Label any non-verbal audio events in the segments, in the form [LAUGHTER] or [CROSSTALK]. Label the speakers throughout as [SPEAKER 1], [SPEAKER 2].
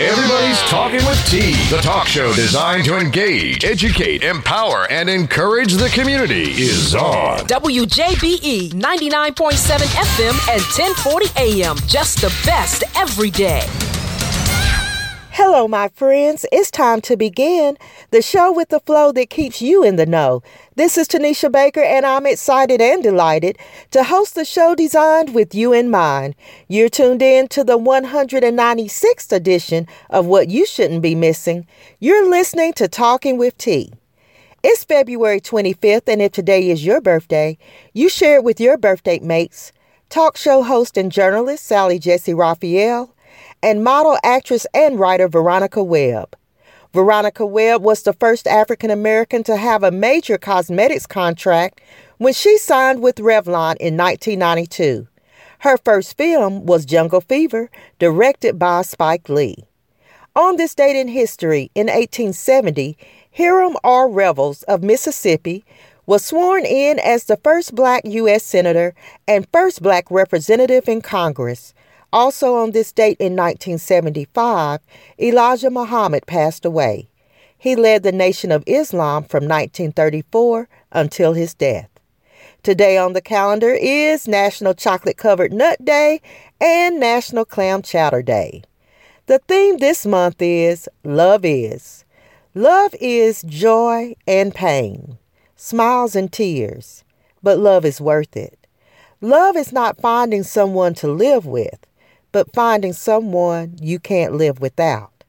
[SPEAKER 1] Everybody's Talking with T, the talk show designed to engage, educate, empower, and encourage the community, is on.
[SPEAKER 2] WJBE 99.7 FM and 1040 AM. Just the best every day.
[SPEAKER 3] Hello, my friends. It's time to begin the show with the flow that keeps you in the know. This is Tanisha Baker, and I'm excited and delighted to host the show designed with you in mind. You're tuned in to the 196th edition of What You Shouldn't Be Missing. You're listening to Talking with T. It's February 25th, and if today is your birthday, you share it with your birthday mates. Talk show host and journalist Sally Jessy Raphael and model, actress, and writer Veronica Webb. Veronica Webb was the first African American to have a major cosmetics contract when she signed with Revlon in 1992. Her first film was Jungle Fever, directed by Spike Lee. On this date in history, in 1870, Hiram R. Revels of Mississippi was sworn in as the first black U.S. Senator and first black representative in Congress. Also, on this date in 1975, Elijah Muhammad passed away. He led the Nation of Islam from 1934 until his death. Today on the calendar is National Chocolate Covered Nut Day and National Clam Chowder Day. The theme this month is Love Is. Love is joy and pain, smiles and tears, but love is worth it. Love is not finding someone to live with but finding someone you can't live without.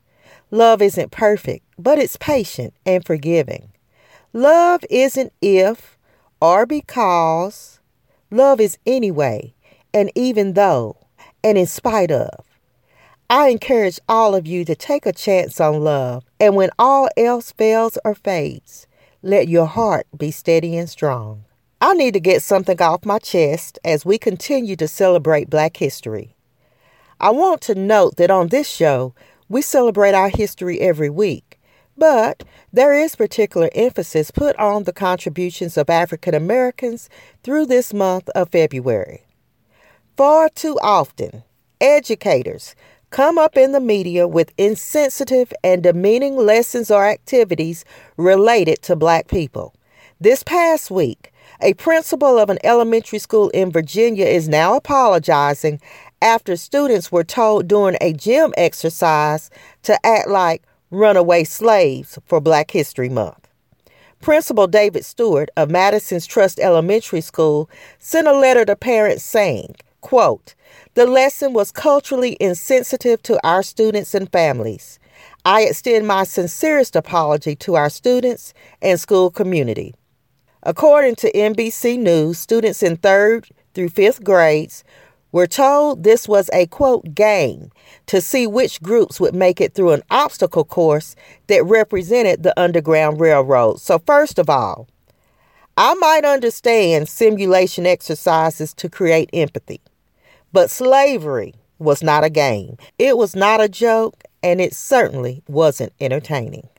[SPEAKER 3] Love isn't perfect, but it's patient and forgiving. Love isn't if or because. Love is anyway, and even though, and in spite of. I encourage all of you to take a chance on love, and when all else fails or fades, let your heart be steady and strong. I need to get something off my chest as we continue to celebrate Black History. I want to note that on this show, we celebrate our history every week, but there is particular emphasis put on the contributions of African Americans through this month of February. Far too often, educators come up in the media with insensitive and demeaning lessons or activities related to black people. This past week, a principal of an elementary school in Virginia is now apologizing after students were told during a gym exercise to act like runaway slaves for Black History Month. Principal David Stewart of Madison's Trust Elementary School sent a letter to parents saying, quote, The lesson was culturally insensitive to our students and families. I extend my sincerest apology to our students and school community. According to NBC News, students in third through fifth grades we're told this was a quote game to see which groups would make it through an obstacle course that represented the Underground Railroad. So, first of all, I might understand simulation exercises to create empathy, but slavery was not a game. It was not a joke, and it certainly wasn't entertaining.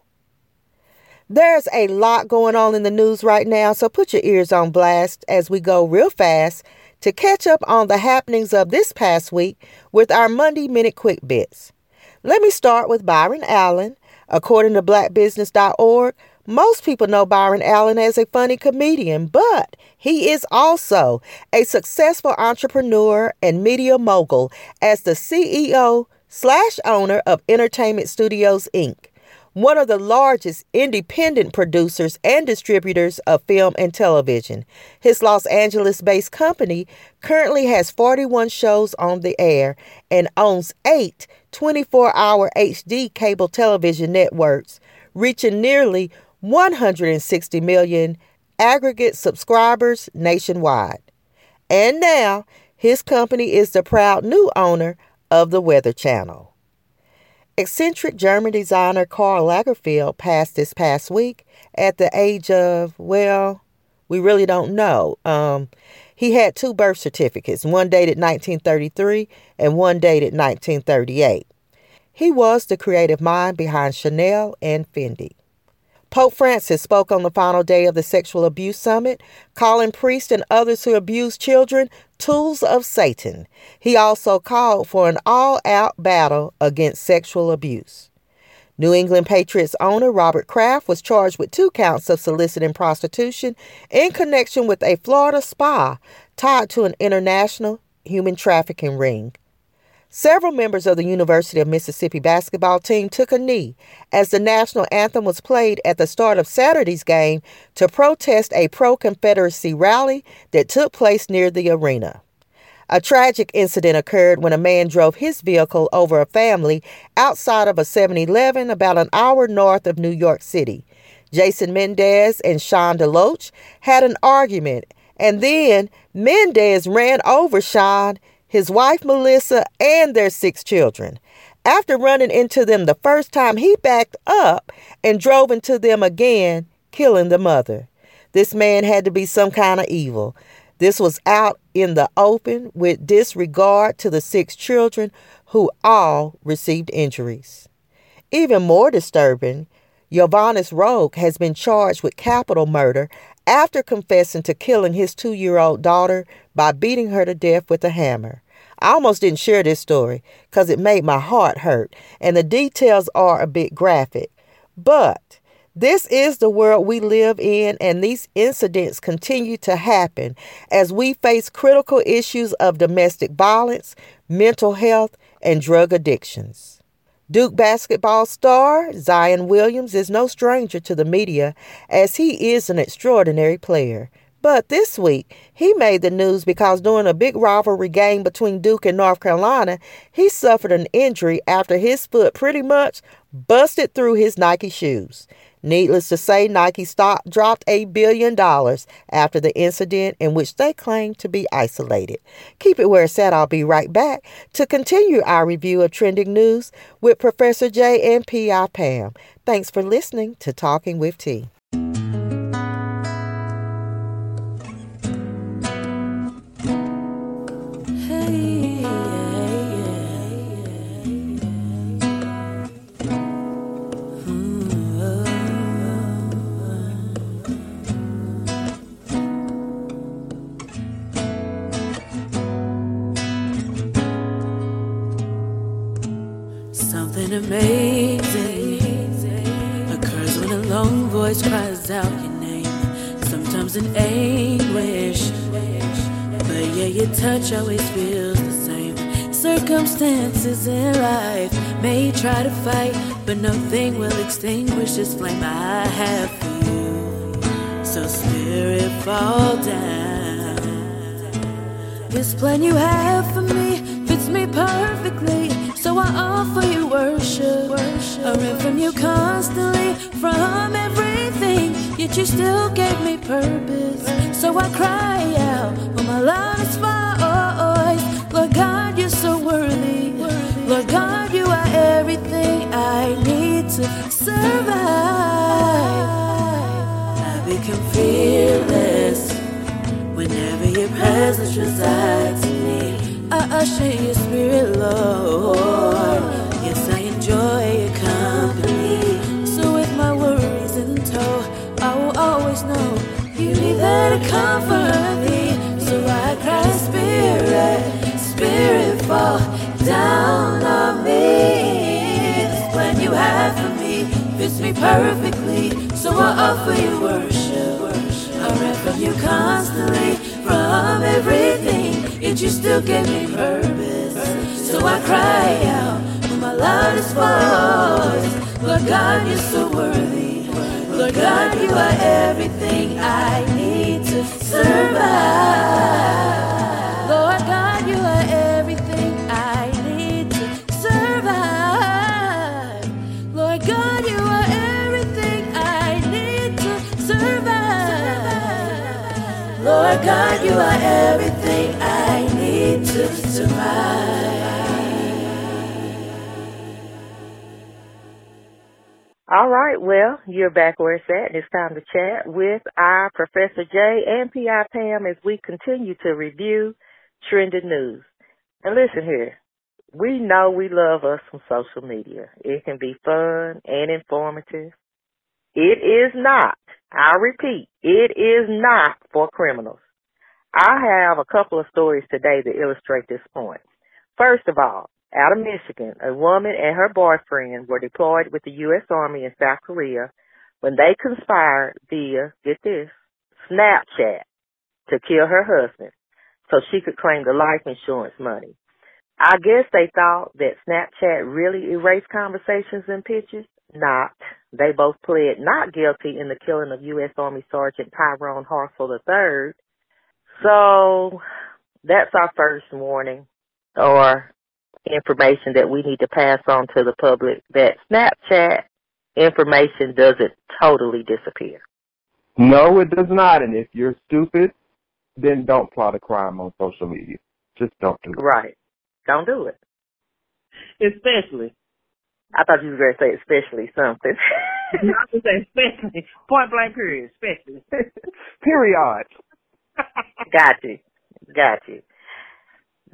[SPEAKER 3] There's a lot going on in the news right now, so put your ears on blast as we go real fast to catch up on the happenings of this past week with our Monday Minute Quick Bits. Let me start with Byron Allen. According to blackbusiness.org, most people know Byron Allen as a funny comedian, but he is also a successful entrepreneur and media mogul as the CEO slash owner of Entertainment Studios Inc one of the largest independent producers and distributors of film and television. His Los Angeles based company currently has 41 shows on the air and owns eight 24 hour HD cable television networks, reaching nearly 160 million aggregate subscribers nationwide. And now, his company is the proud new owner of the Weather Channel. Eccentric German designer Karl Lagerfeld passed this past week at the age of, well, we really don't know. Um, he had two birth certificates, one dated 1933 and one dated 1938. He was the creative mind behind Chanel and Fendi. Pope Francis spoke on the final day of the Sexual Abuse Summit, calling priests and others who abuse children tools of Satan. He also called for an all out battle against sexual abuse. New England Patriots owner Robert Kraft was charged with two counts of soliciting prostitution in connection with a Florida spa tied to an international human trafficking ring. Several members of the University of Mississippi basketball team took a knee as the national anthem was played at the start of Saturday's game to protest a pro Confederacy rally that took place near the arena. A tragic incident occurred when a man drove his vehicle over a family outside of a 7 Eleven about an hour north of New York City. Jason Mendez and Sean DeLoach had an argument, and then Mendez ran over Sean his wife Melissa, and their six children. After running into them the first time, he backed up and drove into them again, killing the mother. This man had to be some kind of evil. This was out in the open with disregard to the six children who all received injuries. Even more disturbing, Yovanis Rogue has been charged with capital murder after confessing to killing his two year old daughter by beating her to death with a hammer. I almost didn't share this story because it made my heart hurt, and the details are a bit graphic. But this is the world we live in, and these incidents continue to happen as we face critical issues of domestic violence, mental health, and drug addictions. Duke basketball star Zion Williams is no stranger to the media as he is an extraordinary player. But this week, he made the news because during a big rivalry game between Duke and North Carolina, he suffered an injury after his foot pretty much busted through his Nike shoes. Needless to say, Nike stock dropped a billion dollars after the incident in which they claim to be isolated. Keep it where it's at. I'll be right back to continue our review of trending news with Professor J and P.I. Pam. Thanks for listening to Talking with T.
[SPEAKER 4] sometimes in anguish. But yeah, your touch always feels the same. Circumstances in life may try to fight, but nothing will extinguish this flame I have for you. So, Spirit, fall down. This plan you have for me fits me perfectly. I offer you worship. Ran from you constantly, from everything. Yet you still gave me purpose. So I cry out when my loudest voice. Lord God, you're so worthy. Lord God, you are everything I need to survive. I become fearless whenever your presence resides in me. I usher your spirit, Lord. Yes, I enjoy your company. So with my worries in tow, I will always know you be there to comfort me. So I cry, Spirit, Spirit, fall down on me. This plan you have for me fits me perfectly. So I offer you worship. I from you constantly, from everything Yet you still gave me purpose. So I cry out with my loudest voice. Lord God, you're so worthy. Lord God, you are everything I need to survive. Lord God, you are everything I need to survive. Lord God, you are everything I need to survive. Lord God, you are everything I
[SPEAKER 3] All right, well, you're back where it's at. And it's time to chat with our Professor Jay and PI Pam as we continue to review trending news. And listen here, we know we love us some social media. It can be fun and informative.
[SPEAKER 5] It is not. I repeat, it is not for criminals. I have a couple of stories today that illustrate this point. First of all, out of Michigan, a woman and her boyfriend were deployed with the U.S. Army in South Korea when they conspired via, get this, Snapchat to kill her husband so she could claim the life insurance money. I guess they thought that Snapchat really erased conversations and pictures. Not. They both pled not guilty in the killing of U.S. Army Sergeant Tyrone Hassel III. So that's our first warning or information that we need to pass on to the public that Snapchat information doesn't totally disappear.
[SPEAKER 6] No, it does not. And if you're stupid, then don't plot a crime on social media. Just don't do it.
[SPEAKER 5] Right. Don't do it.
[SPEAKER 7] Especially.
[SPEAKER 5] I thought you were going to say especially something.
[SPEAKER 7] I was going to say especially. Point blank period. Especially. [LAUGHS]
[SPEAKER 6] Period. [LAUGHS]
[SPEAKER 5] Got you. Got you.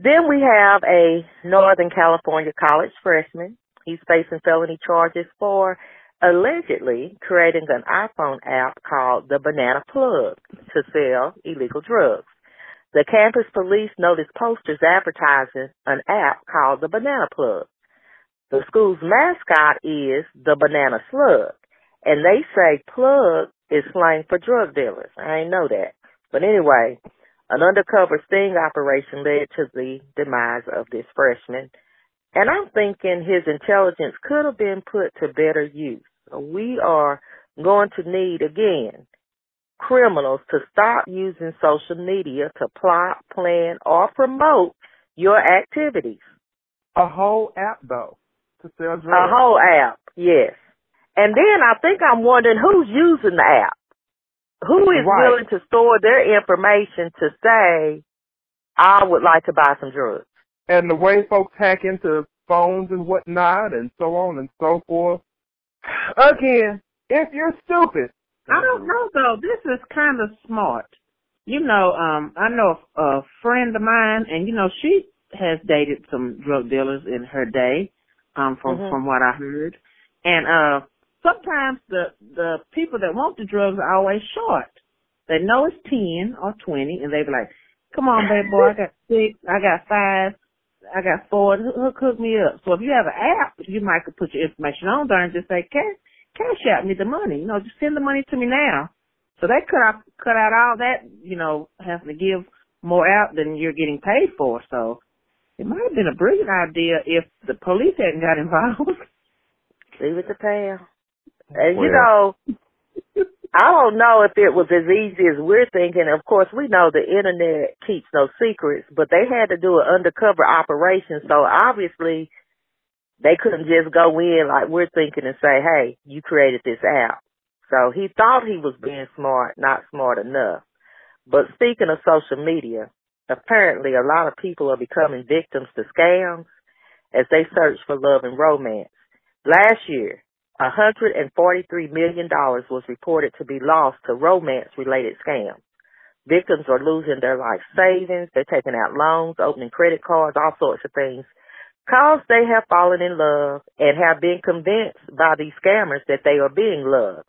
[SPEAKER 5] Then we have a Northern California college freshman. He's facing felony charges for allegedly creating an iPhone app called the Banana Plug to sell illegal drugs. The campus police noticed posters advertising an app called the Banana Plug. The school's mascot is the Banana Slug, and they say plug is slang for drug dealers. I ain't know that. But anyway, an undercover sting operation led to the demise of this freshman, and I'm thinking his intelligence could have been put to better use. We are going to need again criminals to stop using social media to plot, plan, or promote your activities.
[SPEAKER 6] A whole app though to sell drugs.
[SPEAKER 5] A whole app, yes. And then I think I'm wondering who's using the app. Who is
[SPEAKER 6] Right.
[SPEAKER 5] willing to store their information to say, I would like to buy some drugs?
[SPEAKER 6] and the way folks hack into phones and whatnot and so on and so forth. Again, if you're stupid,
[SPEAKER 7] I don't know though. This is kind of smart. You know, um, I know a, a friend of mine, and you know, she has dated some drug dealers in her day, um, from
[SPEAKER 5] Mhm.
[SPEAKER 7] from what I heard. And uh, sometimes the the people that want the drugs are always short. They know it's ten or twenty, and they be like, "Come on, baby boy, I got [LAUGHS] six, I got five, I got four. Hook, hook me up." So if you have an app, you might could put your information on there and just say, "Cash, cash out me the money. You know, just send the money to me now." So they cut out cut out all that, you know, having to give more out than you're getting paid for. So it might have been a brilliant idea if the police hadn't got [LAUGHS] involved.
[SPEAKER 5] Leave it to Pam. And you know, I don't know if it was as easy as we're thinking. Of course, we know the internet keeps no secrets, but they had to do an undercover operation, so obviously they couldn't just go in like we're thinking and say, "Hey, you created this app." So he thought he was being smart, not smart enough. But speaking of social media, apparently a lot of people are becoming victims to scams as they search for love and romance. Last year, $143 million was reported to be lost to romance related scams. Victims are losing their life savings, they're taking out loans, opening credit cards, all sorts of things, cause they have fallen in love and have been convinced by these scammers that they are being loved.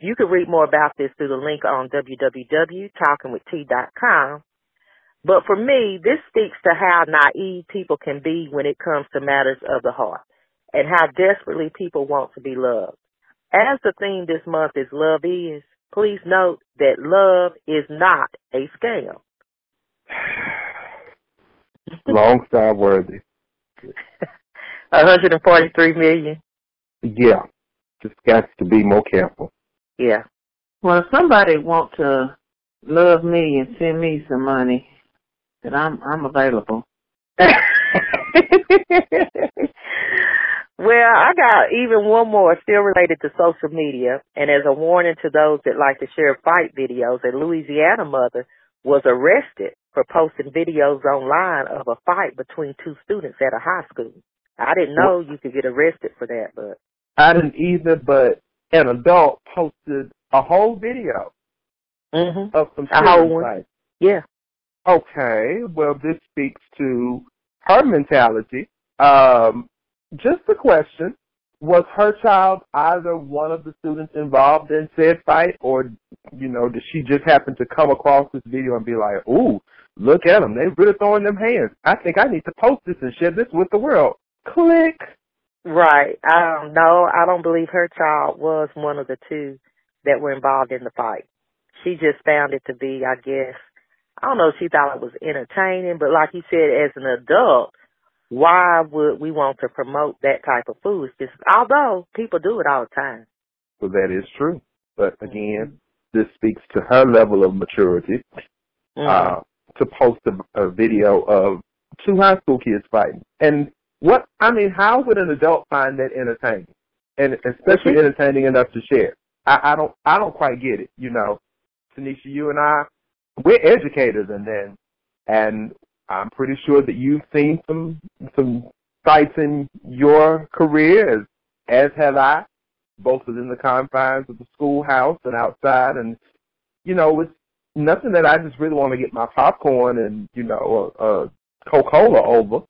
[SPEAKER 5] You can read more about this through the link on www.talkingwitht.com. But for me, this speaks to how naive people can be when it comes to matters of the heart and how desperately people want to be loved. As the theme this month is love is, please note that love is not a scam. [SIGHS]
[SPEAKER 6] long star worthy. [LAUGHS]
[SPEAKER 5] 143 million.
[SPEAKER 6] Yeah, just got to be more careful.
[SPEAKER 5] Yeah.
[SPEAKER 7] Well, if somebody want to love me and send me some money, then I'm I'm available. [LAUGHS]
[SPEAKER 5] well, I got even one more still related to social media, and as a warning to those that like to share fight videos, a Louisiana mother was arrested for posting videos online of a fight between two students at a high school. I didn't know you could get arrested for that, but
[SPEAKER 6] I didn't either, but an adult posted a whole video
[SPEAKER 5] mhm.
[SPEAKER 6] of some
[SPEAKER 5] A whole one?
[SPEAKER 6] fights.
[SPEAKER 5] Yeah.
[SPEAKER 6] Okay, well, this speaks to her mentality. Um, just a question. was her child either one of the students involved in said fight, or you know, did she just happen to come across this video and be like, "Ooh, look at them! They really throwing them hands. I think I need to post this and share this with the world." Click.
[SPEAKER 5] Right. Um, no, I don't believe her child was one of the two that were involved in the fight. She just found it to be, I guess, I don't know if she thought it was entertaining, but like you said, as an adult, why would we want to promote that type of foolishness? Although people do it all the time.
[SPEAKER 6] Well, that is true. But again, this speaks to her level of maturity.
[SPEAKER 5] Mm-hmm.
[SPEAKER 6] Uh, to post a, a video of two high school kids fighting. And what, I mean, how would an adult find that entertaining? And especially entertaining enough to share? I, I don't, I don't quite get it. You know, Tanisha, you and I, we're educators and then, and I'm pretty sure that you've seen some some sites in your career, as as have I, both within the confines of the schoolhouse and outside. And you know, it's nothing that I just really want to get my popcorn and you know a, a Coca Cola over.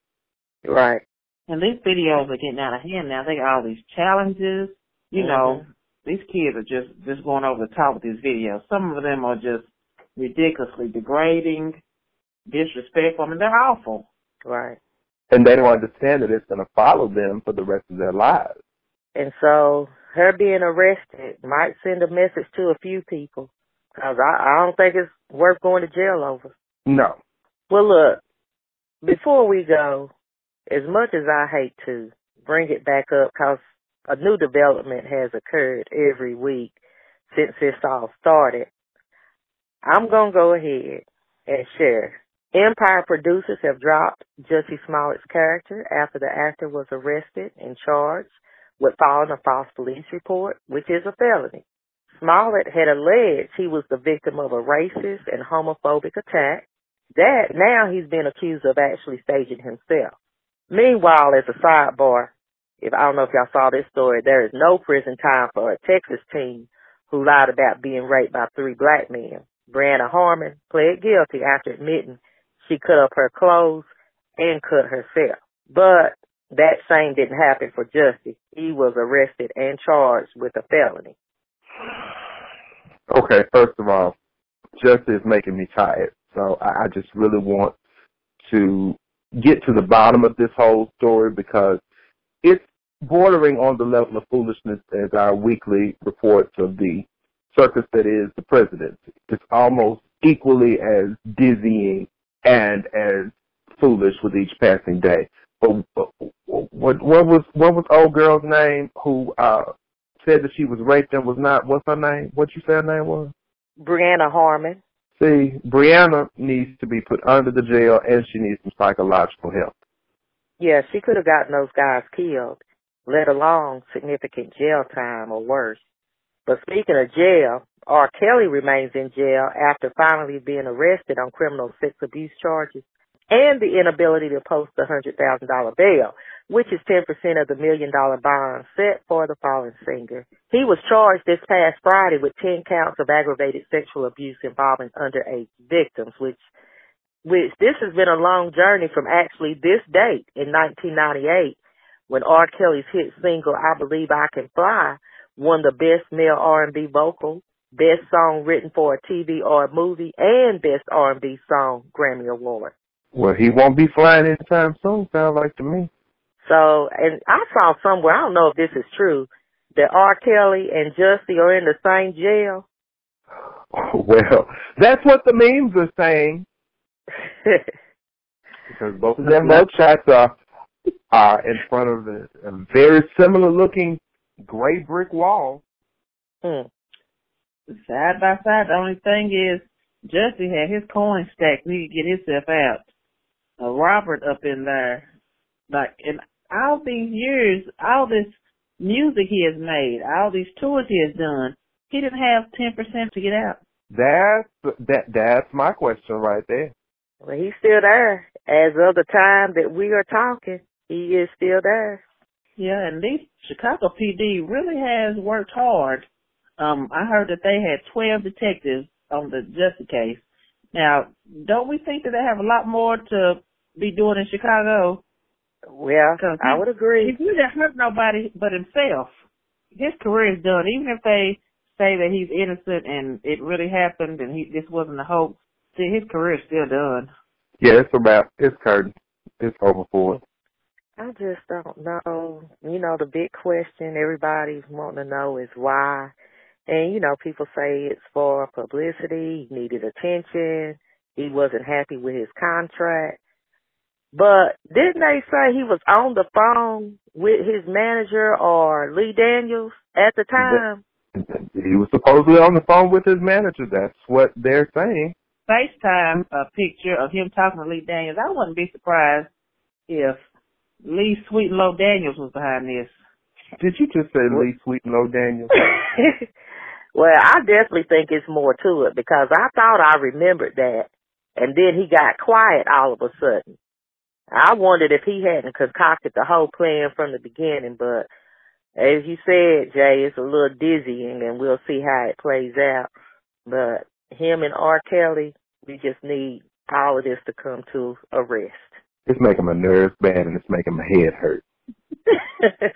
[SPEAKER 5] Right.
[SPEAKER 7] And these videos are getting out of hand now. They got all these challenges. You know, mm-hmm. these kids are just just going over the top with these videos. Some of them are just ridiculously degrading, disrespectful. I mean, they're awful.
[SPEAKER 5] Right.
[SPEAKER 6] And they don't understand that it's going to follow them for the rest of their lives.
[SPEAKER 5] And so her being arrested might send a message to a few people. Cause I, I don't think it's worth going to jail over.
[SPEAKER 6] No.
[SPEAKER 5] Well, look, before we go, as much as I hate to bring it back up, cause a new development has occurred every week since this all started. I'm gonna go ahead and share. Empire producers have dropped Jussie Smollett's character after the actor was arrested and charged with filing a false police report, which is a felony. Smollett had alleged he was the victim of a racist and homophobic attack. That now he's been accused of actually staging himself. Meanwhile, as a sidebar, if I don't know if y'all saw this story, there is no prison time for a Texas teen who lied about being raped by three black men. Brianna Harmon pled guilty after admitting she cut up her clothes and cut herself. But that same didn't happen for Jussie. He was arrested and charged with a felony.
[SPEAKER 6] Okay, first of all, Jussie is making me tired. So I, I just really want to get to the bottom of this whole story because it's bordering on the level of foolishness as our weekly reports of the circus that is the presidency. It's almost equally as dizzying and as foolish with each passing day. But what what was what was old girl's name who uh said that she was raped and was not what's her name? What you said her name was?
[SPEAKER 5] Brianna Harmon.
[SPEAKER 6] See, Brianna needs to be put under the jail and she needs some psychological help.
[SPEAKER 5] Yeah, she could have gotten those guys killed, let alone significant jail time or worse. But speaking of jail, R. Kelly remains in jail after finally being arrested on criminal sex abuse charges and the inability to post the $100,000 bail, which is 10% of the million dollar bond set for the fallen singer. He was charged this past Friday with 10 counts of aggravated sexual abuse involving underage victims, which which this has been a long journey from actually this date in 1998 when R. Kelly's hit single I Believe I Can Fly won the best male R&B vocal, best song written for a TV or a movie, and best R&B song Grammy Award.
[SPEAKER 6] Well, he won't be flying anytime soon, sounds like to me.
[SPEAKER 5] So, and I saw somewhere, I don't know if this is true, that R. Kelly and Jussie are in the same jail. [LAUGHS]
[SPEAKER 6] Well, that's what the memes are saying. [LAUGHS] because both of their mugshots are are in front of a, a very similar looking gray brick wall.
[SPEAKER 5] Hmm.
[SPEAKER 7] Side by side, the only thing is, Jussie had his coin stacked. He could get himself out. Uh, Robert up in there, like in all these years, all this music he has made, all these tours he has done, he didn't have ten percent to get out.
[SPEAKER 6] That's that. That's my question right there.
[SPEAKER 5] Well, he's still there. As of the time that we are talking, he is still there.
[SPEAKER 7] Yeah, and these Chicago PD really has worked hard. Um, I heard that they had 12 detectives on the Jussie case. Now, don't we think that they have a lot more to be doing in Chicago?
[SPEAKER 3] Well, I would agree.
[SPEAKER 7] He didn't hurt nobody but himself. His career is done. Even if they say that he's innocent and it really happened and he this wasn't a hoax, see his career is still done.
[SPEAKER 6] Yeah, it's about it's curtain. It's over for it.
[SPEAKER 3] I just don't know. You know, the big question everybody's wanting to know is why. And you know, people say it's for publicity. He needed attention. He wasn't happy with his contract. But didn't they say he was on the phone with his manager or Lee Daniels at the time?
[SPEAKER 6] He was supposedly on the phone with his manager. That's what they're saying.
[SPEAKER 7] FaceTime a picture of him talking to Lee Daniels. I wouldn't be surprised if Lee Sweet and Low Daniels was behind this.
[SPEAKER 6] Did you just say Lee Sweet and Low Daniels? [LAUGHS]
[SPEAKER 3] well, I definitely think it's more to it because I thought I remembered that, and then he got quiet all of a sudden. I wondered if he hadn't concocted the whole plan from the beginning, but as you said, Jay, it's a little dizzying and we'll see how it plays out. But him and R. Kelly, we just need all of this to come to a rest.
[SPEAKER 6] It's making my nerves bad and it's making my head hurt. [LAUGHS]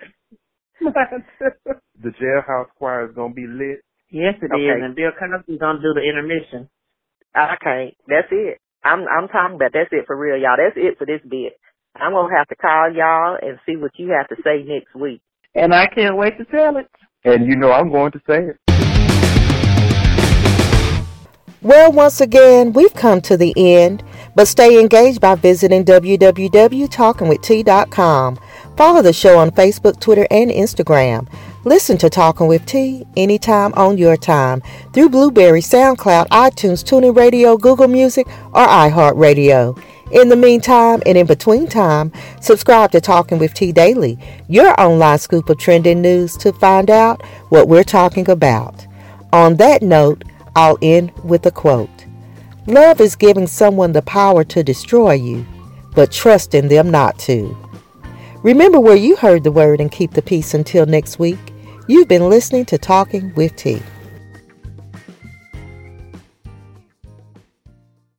[SPEAKER 6] [LAUGHS] the jailhouse choir is gonna be lit.
[SPEAKER 7] Yes, it okay. is, and Bill Cosby's gonna do the intermission.
[SPEAKER 3] Okay. That's it. I'm I'm talking about that's it for real, y'all. That's it for this bit. I'm gonna have to call y'all and see what you have to say next week.
[SPEAKER 7] And I can't wait to tell it.
[SPEAKER 6] And you know I'm going to say it.
[SPEAKER 3] Well, once again, we've come to the end, but stay engaged by visiting www.talkingwitht.com. Follow the show on Facebook, Twitter, and Instagram. Listen to Talking with T anytime on your time through Blubrry, SoundCloud, iTunes, TuneIn Radio, Google Music, or iHeartRadio. In the meantime and in between time, subscribe to Talking with T Daily, your online scoop of trending news to find out what we're talking about. On that note, I'll end with a quote. Love is giving someone the power to destroy you, but trust in them not to. Remember where you heard the word and keep the peace until next week. You've been listening to Talking with T.